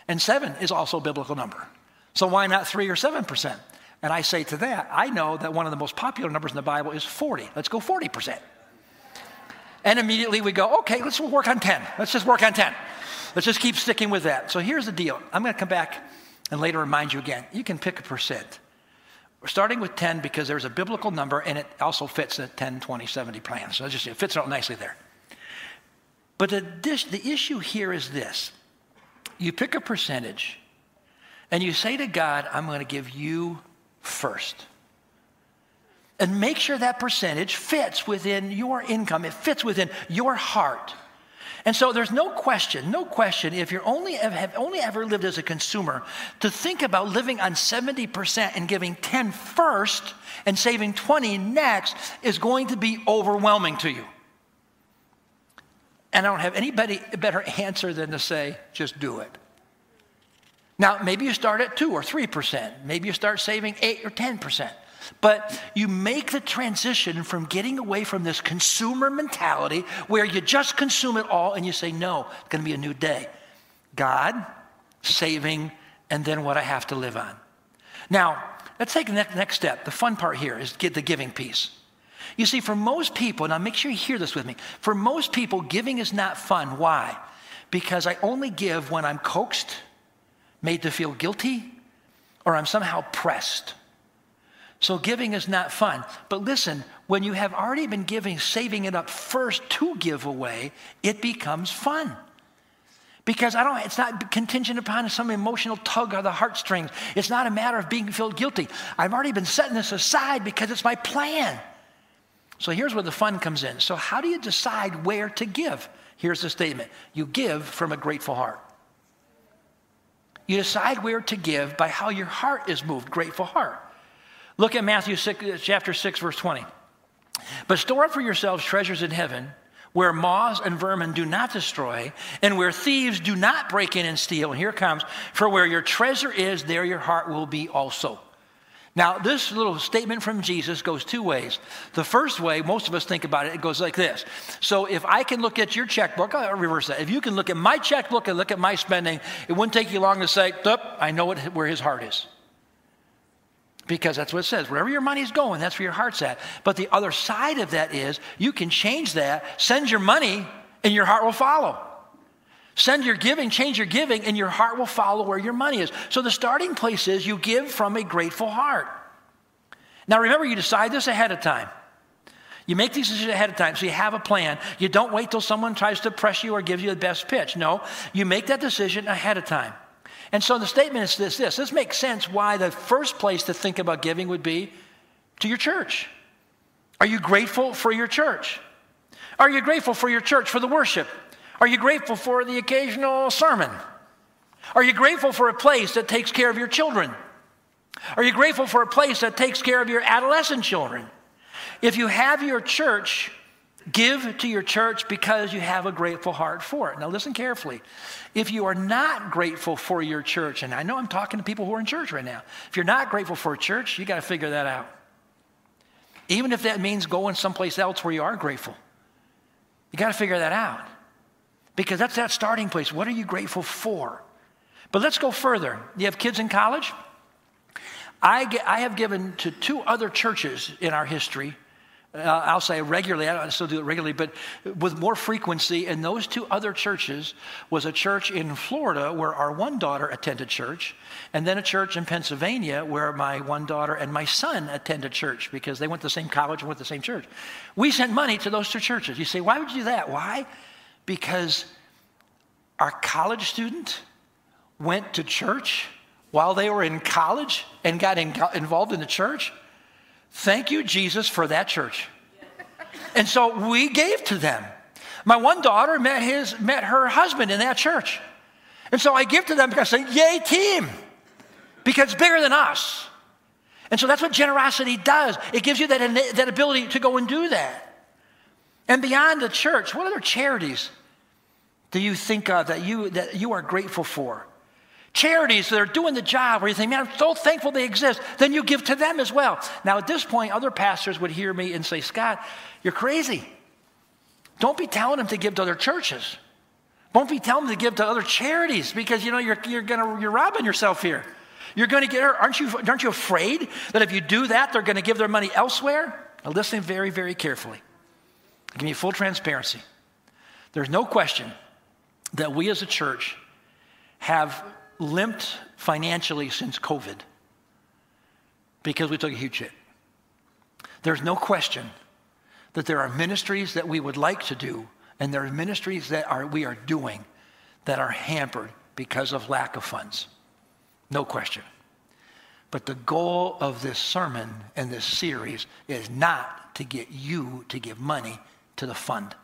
And seven is also a biblical number. So why not three or seven percent? And I say to that, I know that one of the most popular numbers in the Bible is 40. Let's go 40%. And immediately we go, okay, let's work on 10. Let's just work on 10. Let's just keep sticking with that. So here's the deal. I'm going to come back and later remind you again. You can pick a percent. We're starting with 10 because there's a biblical number and it also fits the 10, 20, 70 plan. So it just it fits out nicely there. But the, the issue here is this you pick a percentage and you say to God, I'm going to give you first. And make sure that percentage fits within your income, it fits within your heart. And so there's no question, no question, if you only have only ever lived as a consumer, to think about living on 70% and giving 10 first and saving 20 next is going to be overwhelming to you. And I don't have anybody better answer than to say, just do it. Now, maybe you start at 2 or 3%. Maybe you start saving 8 or 10%. But you make the transition from getting away from this consumer mentality where you just consume it all and you say, no, it's going to be a new day. God, saving, and then what I have to live on. Now, let's take the next step. The fun part here is get the giving piece. You see, for most people, now make sure you hear this with me. For most people, giving is not fun. Why? Because I only give when I'm coaxed, made to feel guilty, or I'm somehow pressed. So giving is not fun. But listen, when you have already been giving, saving it up first to give away, it becomes fun. Because I don't, it's not contingent upon some emotional tug of the heartstrings. It's not a matter of being felt guilty. I've already been setting this aside because it's my plan. So here's where the fun comes in. So, how do you decide where to give? Here's the statement you give from a grateful heart. You decide where to give by how your heart is moved, grateful heart. Look at Matthew 6, uh, chapter 6, verse 20. But store up for yourselves treasures in heaven where moths and vermin do not destroy, and where thieves do not break in and steal. And here comes, for where your treasure is, there your heart will be also. Now, this little statement from Jesus goes two ways. The first way, most of us think about it, it goes like this. So, if I can look at your checkbook, I'll reverse that. If you can look at my checkbook and look at my spending, it wouldn't take you long to say, I know what, where his heart is because that's what it says. Wherever your money is going, that's where your heart's at. But the other side of that is you can change that, send your money, and your heart will follow. Send your giving, change your giving, and your heart will follow where your money is. So the starting place is you give from a grateful heart. Now remember, you decide this ahead of time. You make these decisions ahead of time, so you have a plan. You don't wait till someone tries to press you or gives you the best pitch. No, you make that decision ahead of time. And so the statement is this this. This makes sense why the first place to think about giving would be to your church. Are you grateful for your church? Are you grateful for your church for the worship? Are you grateful for the occasional sermon? Are you grateful for a place that takes care of your children? Are you grateful for a place that takes care of your adolescent children? If you have your church, give to your church because you have a grateful heart for it. Now, listen carefully. If you are not grateful for your church, and I know I'm talking to people who are in church right now, if you're not grateful for a church, you got to figure that out. Even if that means going someplace else where you are grateful, you got to figure that out. Because that's that starting place. What are you grateful for? But let's go further. You have kids in college? I, get, I have given to two other churches in our history uh, I'll say regularly, I don't still do it regularly, but with more frequency. And those two other churches was a church in Florida where our one daughter attended church, and then a church in Pennsylvania where my one daughter and my son attended church because they went to the same college and went to the same church. We sent money to those two churches. You say, why would you do that? Why? Because our college student went to church while they were in college and got in, involved in the church. Thank you, Jesus, for that church. And so we gave to them. My one daughter met, his, met her husband in that church. And so I give to them because I say, Yay, team! Because it's bigger than us. And so that's what generosity does. It gives you that, that ability to go and do that. And beyond the church, what other charities do you think of that you, that you are grateful for? Charities that are doing the job where you think, man, I'm so thankful they exist. Then you give to them as well. Now, at this point, other pastors would hear me and say, Scott, you're crazy. Don't be telling them to give to other churches. Don't be telling them to give to other charities because you know you're, you're, gonna, you're robbing yourself here. You're gonna get aren't you, aren't you afraid that if you do that, they're going to give their money elsewhere? Now, listen very, very carefully. I'll give you full transparency. There's no question that we as a church have limped financially since COVID because we took a huge hit. There's no question that there are ministries that we would like to do, and there are ministries that are, we are doing that are hampered because of lack of funds. No question. But the goal of this sermon and this series is not to get you to give money to the fund.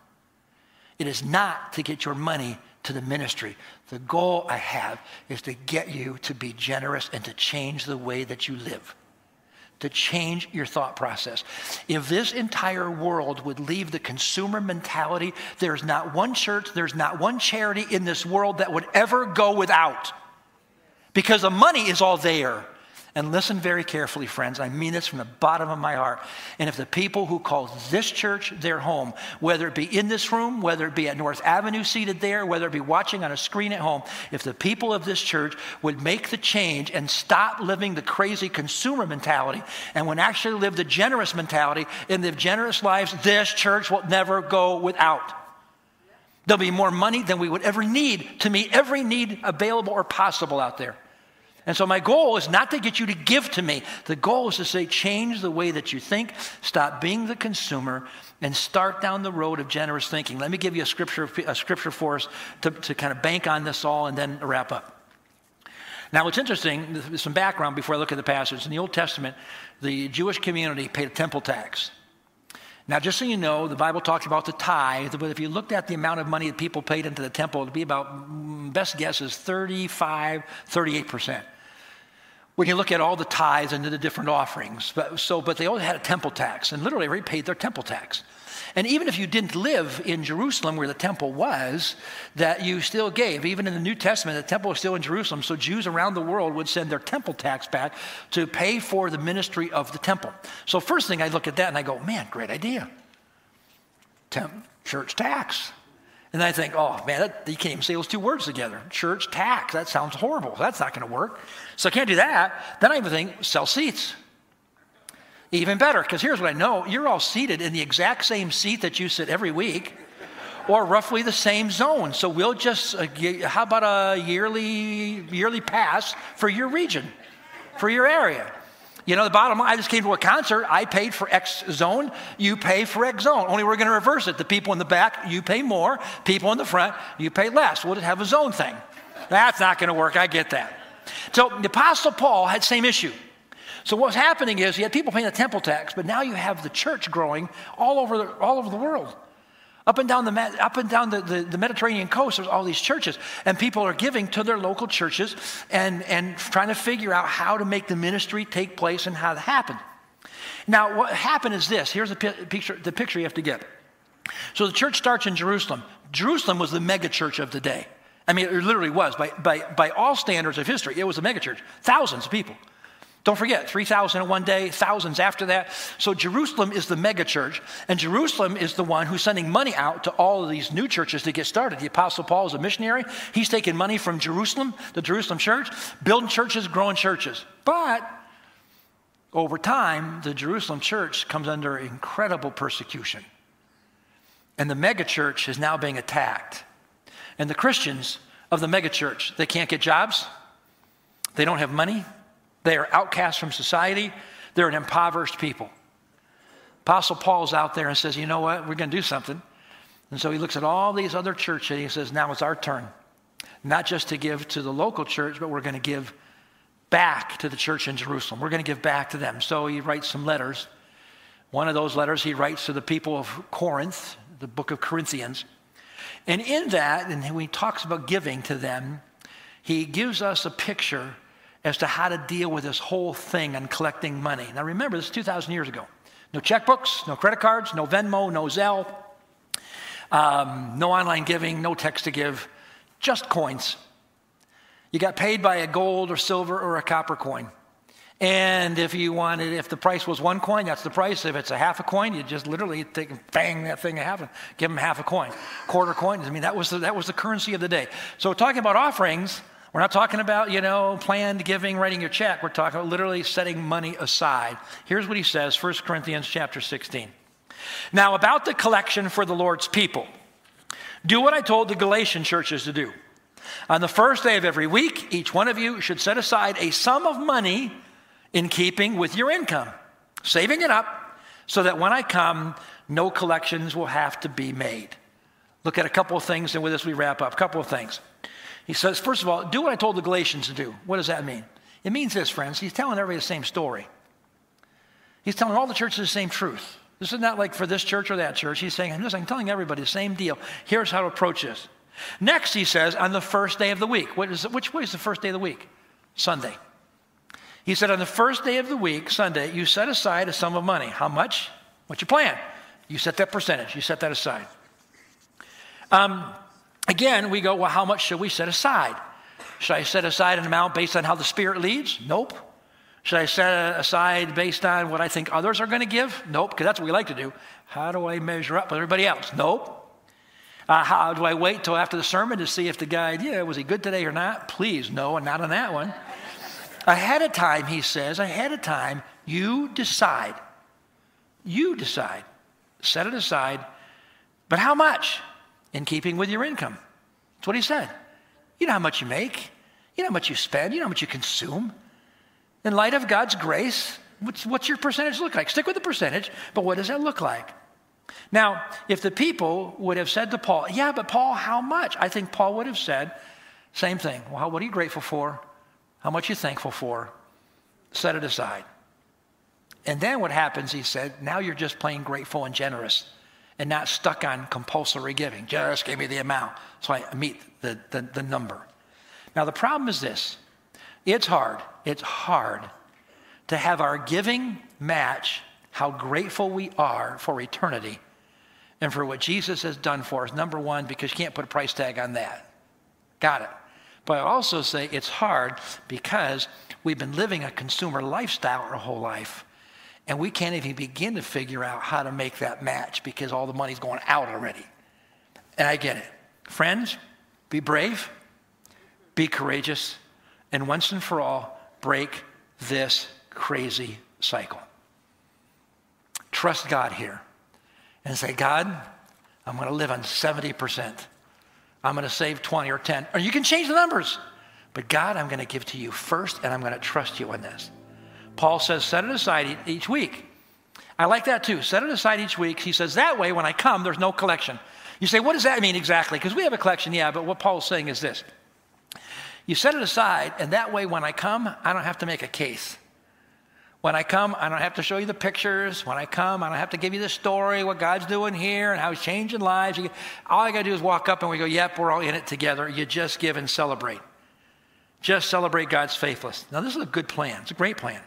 It is not to get your money to the ministry. The goal I have is to get you to be generous and to change the way that you live, to change your thought process. If this entire world would leave the consumer mentality, there's not one church, there's not one charity in this world that would ever go without because the money is all there. And listen very carefully, friends. I mean this from the bottom of my heart. And if the people who call this church their home, whether it be in this room, whether it be at North Avenue seated there, whether it be watching on a screen at home, if the people of this church would make the change and stop living the crazy consumer mentality and would actually live the generous mentality and live generous lives, this church will never go without. There'll be more money than we would ever need to meet every need available or possible out there. And so my goal is not to get you to give to me. The goal is to say, change the way that you think, stop being the consumer, and start down the road of generous thinking. Let me give you a scripture, a scripture for us to, to kind of bank on this all and then wrap up. Now, what's interesting, some background before I look at the passage. In the Old Testament, the Jewish community paid a temple tax. Now, just so you know, the Bible talks about the tithe, but if you looked at the amount of money that people paid into the temple, it would be about, mm, best guess is 35, 38% when you look at all the tithes and the different offerings. But, so, but they all had a temple tax, and literally everybody paid their temple tax. And even if you didn't live in Jerusalem where the temple was, that you still gave. Even in the New Testament, the temple was still in Jerusalem, so Jews around the world would send their temple tax back to pay for the ministry of the temple. So first thing I look at that and I go, man, great idea. Temp- church tax. And I think, oh man, that, you can't even say those two words together. Church tax, that sounds horrible. That's not going to work. So I can't do that. Then I even think, sell seats. Even better, because here's what I know you're all seated in the exact same seat that you sit every week, or roughly the same zone. So we'll just, uh, how about a yearly, yearly pass for your region, for your area? You know, the bottom line, I just came to a concert. I paid for X zone. You pay for X zone. Only we're going to reverse it. The people in the back, you pay more. People in the front, you pay less. We'll just have a zone thing. That's not going to work. I get that. So the Apostle Paul had same issue. So what's happening is you had people paying the temple tax, but now you have the church growing all over the, all over the world. Up and down, the, up and down the, the, the, Mediterranean coast, there's all these churches, and people are giving to their local churches and, and trying to figure out how to make the ministry take place and how to happen. Now, what happened is this here's the picture, the picture you have to get. So the church starts in Jerusalem. Jerusalem was the megachurch of the day. I mean, it literally was. By, by, by all standards of history, it was a megachurch. Thousands of people. Don't forget, 3,000 in one day, thousands after that. So Jerusalem is the megachurch, and Jerusalem is the one who's sending money out to all of these new churches to get started. The Apostle Paul is a missionary. He's taking money from Jerusalem, the Jerusalem church, building churches, growing churches. But over time, the Jerusalem church comes under incredible persecution. And the megachurch is now being attacked. And the Christians of the megachurch, they can't get jobs, they don't have money, they are outcasts from society. They're an impoverished people. Apostle Paul's out there and says, You know what? We're going to do something. And so he looks at all these other churches and he says, Now it's our turn. Not just to give to the local church, but we're going to give back to the church in Jerusalem. We're going to give back to them. So he writes some letters. One of those letters he writes to the people of Corinth, the book of Corinthians. And in that, and when he talks about giving to them, he gives us a picture as to how to deal with this whole thing on collecting money. Now remember, this is 2,000 years ago. No checkbooks, no credit cards, no Venmo, no Zelle, um, no online giving, no text to give, just coins. You got paid by a gold or silver or a copper coin. And if you wanted, if the price was one coin, that's the price. If it's a half a coin, you just literally take and bang that thing a half give them half a coin. Quarter coin. I mean, that was the, that was the currency of the day. So talking about offerings, we're not talking about, you know, planned giving, writing your check. We're talking about literally setting money aside. Here's what he says, 1 Corinthians chapter 16. Now, about the collection for the Lord's people, do what I told the Galatian churches to do. On the first day of every week, each one of you should set aside a sum of money in keeping with your income, saving it up so that when I come, no collections will have to be made. Look at a couple of things, and with this we wrap up. A couple of things. He says, first of all, do what I told the Galatians to do. What does that mean? It means this, friends. He's telling everybody the same story. He's telling all the churches the same truth. This is not like for this church or that church. He's saying, listen, I'm telling everybody the same deal. Here's how to approach this. Next, he says, on the first day of the week. What is which way is the first day of the week? Sunday. He said, on the first day of the week, Sunday, you set aside a sum of money. How much? What's your plan? You set that percentage. You set that aside. Um, Again, we go, well, how much should we set aside? Should I set aside an amount based on how the Spirit leads? Nope. Should I set aside based on what I think others are going to give? Nope, because that's what we like to do. How do I measure up with everybody else? Nope. Uh, how do I wait till after the sermon to see if the guy, yeah, was he good today or not? Please, no, and not on that one. ahead of time, he says, ahead of time, you decide. You decide. Set it aside. But how much? In keeping with your income. That's what he said. You know how much you make, you know how much you spend, you know how much you consume. In light of God's grace, what's, what's your percentage look like? Stick with the percentage, but what does that look like? Now, if the people would have said to Paul, Yeah, but Paul, how much? I think Paul would have said, Same thing. Well, what are you grateful for? How much are you thankful for? Set it aside. And then what happens, he said, now you're just plain grateful and generous and not stuck on compulsory giving. Just give me the amount so I meet the, the, the number. Now, the problem is this it's hard. It's hard to have our giving match how grateful we are for eternity and for what Jesus has done for us. Number one, because you can't put a price tag on that. Got it. But I also say it's hard because we've been living a consumer lifestyle our whole life. And we can't even begin to figure out how to make that match because all the money's going out already. And I get it. Friends, be brave, be courageous, and once and for all, break this crazy cycle. Trust God here and say, God, I'm going to live on 70%. I'm going to save 20 or 10. Or you can change the numbers. But God, I'm going to give to you first, and I'm going to trust you in this. Paul says, set it aside each week. I like that too. Set it aside each week. He says, that way, when I come, there's no collection. You say, what does that mean exactly? Because we have a collection, yeah, but what Paul's saying is this. You set it aside, and that way, when I come, I don't have to make a case. When I come, I don't have to show you the pictures. When I come, I don't have to give you the story, what God's doing here and how He's changing lives. all I got to do is walk up and we go, yep, we're all in it together. You just give and celebrate. Just celebrate God's faithfulness. Now, this is a good plan. It's a great plan.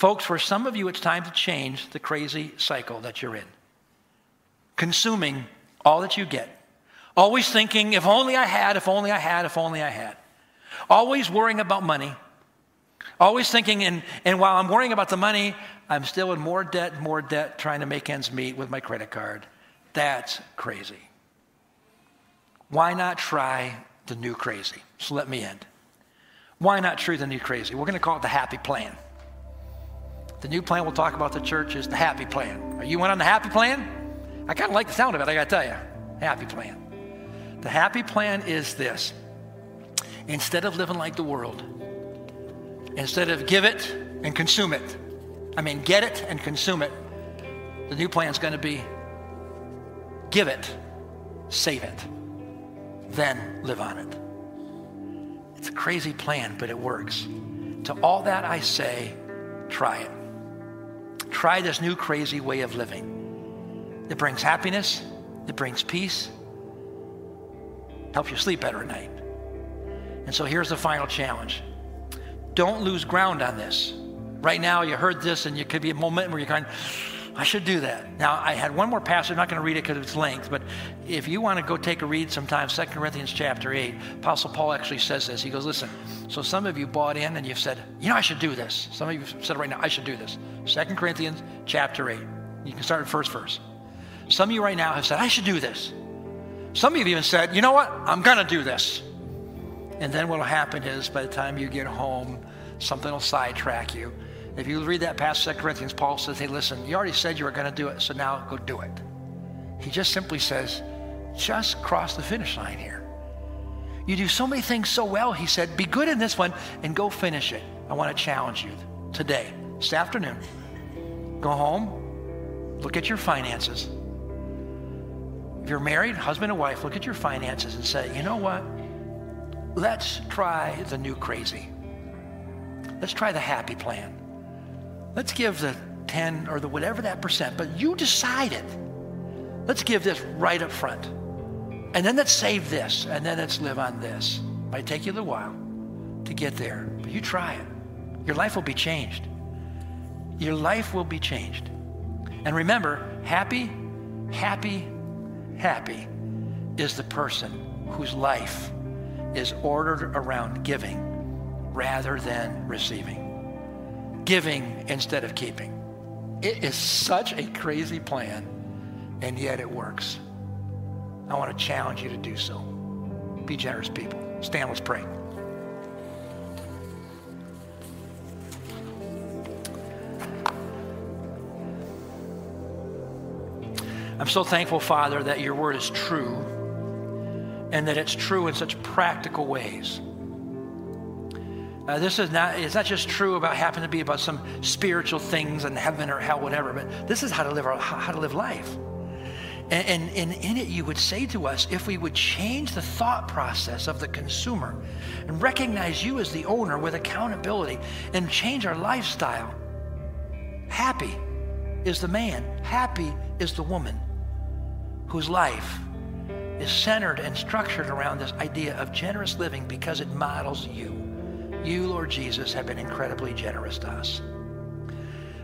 Folks, for some of you, it's time to change the crazy cycle that you're in. Consuming all that you get. Always thinking, if only I had, if only I had, if only I had. Always worrying about money. Always thinking, and, and while I'm worrying about the money, I'm still in more debt, more debt, trying to make ends meet with my credit card. That's crazy. Why not try the new crazy? So let me end. Why not try the new crazy? We're going to call it the happy plan. The new plan we'll talk about the church is the happy plan. Are you went on the happy plan? I kind of like the sound of it, I got to tell you. Happy plan. The happy plan is this instead of living like the world, instead of give it and consume it, I mean, get it and consume it, the new plan is going to be give it, save it, then live on it. It's a crazy plan, but it works. To all that I say, try it. Try this new crazy way of living. It brings happiness, it brings peace, helps you sleep better at night. And so here's the final challenge don't lose ground on this. Right now, you heard this, and it could be a moment where you're going, I should do that. Now, I had one more passage. I'm not going to read it because of its length, but if you want to go take a read sometime, 2 Corinthians chapter 8, Apostle Paul actually says this. He goes, Listen, so some of you bought in and you've said, You know, I should do this. Some of you said right now, I should do this. 2 Corinthians chapter 8. You can start at first verse. Some of you right now have said, I should do this. Some of you even said, You know what? I'm going to do this. And then what will happen is by the time you get home, something will sidetrack you if you read that past 2 Corinthians, Paul says, hey, listen, you already said you were going to do it, so now go do it. He just simply says, just cross the finish line here. You do so many things so well, he said, be good in this one and go finish it. I want to challenge you today, this afternoon. Go home, look at your finances. If you're married, husband and wife, look at your finances and say, you know what? Let's try the new crazy. Let's try the happy plan. Let's give the 10 or the whatever that percent, but you decide it. Let's give this right up front. And then let's save this, and then let's live on this. Might take you a little while to get there, but you try it. Your life will be changed. Your life will be changed. And remember, happy, happy, happy is the person whose life is ordered around giving rather than receiving giving instead of keeping. It is such a crazy plan, and yet it works. I want to challenge you to do so. Be generous people. Stand, let's pray. I'm so thankful, Father, that your word is true and that it's true in such practical ways. Uh, this is not, it's not just true about happen to be about some spiritual things in heaven or hell, whatever, but this is how to live, our, how to live life. And, and, and in it, you would say to us, if we would change the thought process of the consumer and recognize you as the owner with accountability and change our lifestyle, happy is the man, happy is the woman whose life is centered and structured around this idea of generous living because it models you. You, Lord Jesus, have been incredibly generous to us.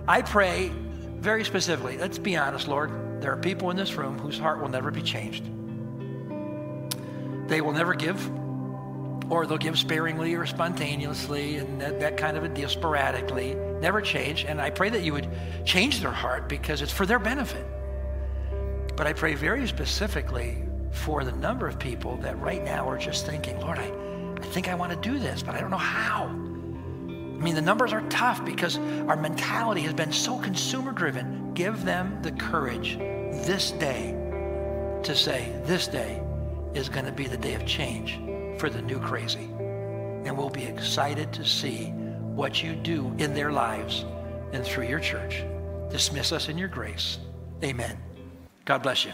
I pray very specifically, let's be honest, Lord, there are people in this room whose heart will never be changed. They will never give, or they'll give sparingly or spontaneously, and that, that kind of a deal sporadically, never change. And I pray that you would change their heart because it's for their benefit. But I pray very specifically for the number of people that right now are just thinking, Lord, I, I think I want to do this, but I don't know how. I mean, the numbers are tough because our mentality has been so consumer driven. Give them the courage this day to say, this day is going to be the day of change for the new crazy. And we'll be excited to see what you do in their lives and through your church. Dismiss us in your grace. Amen. God bless you.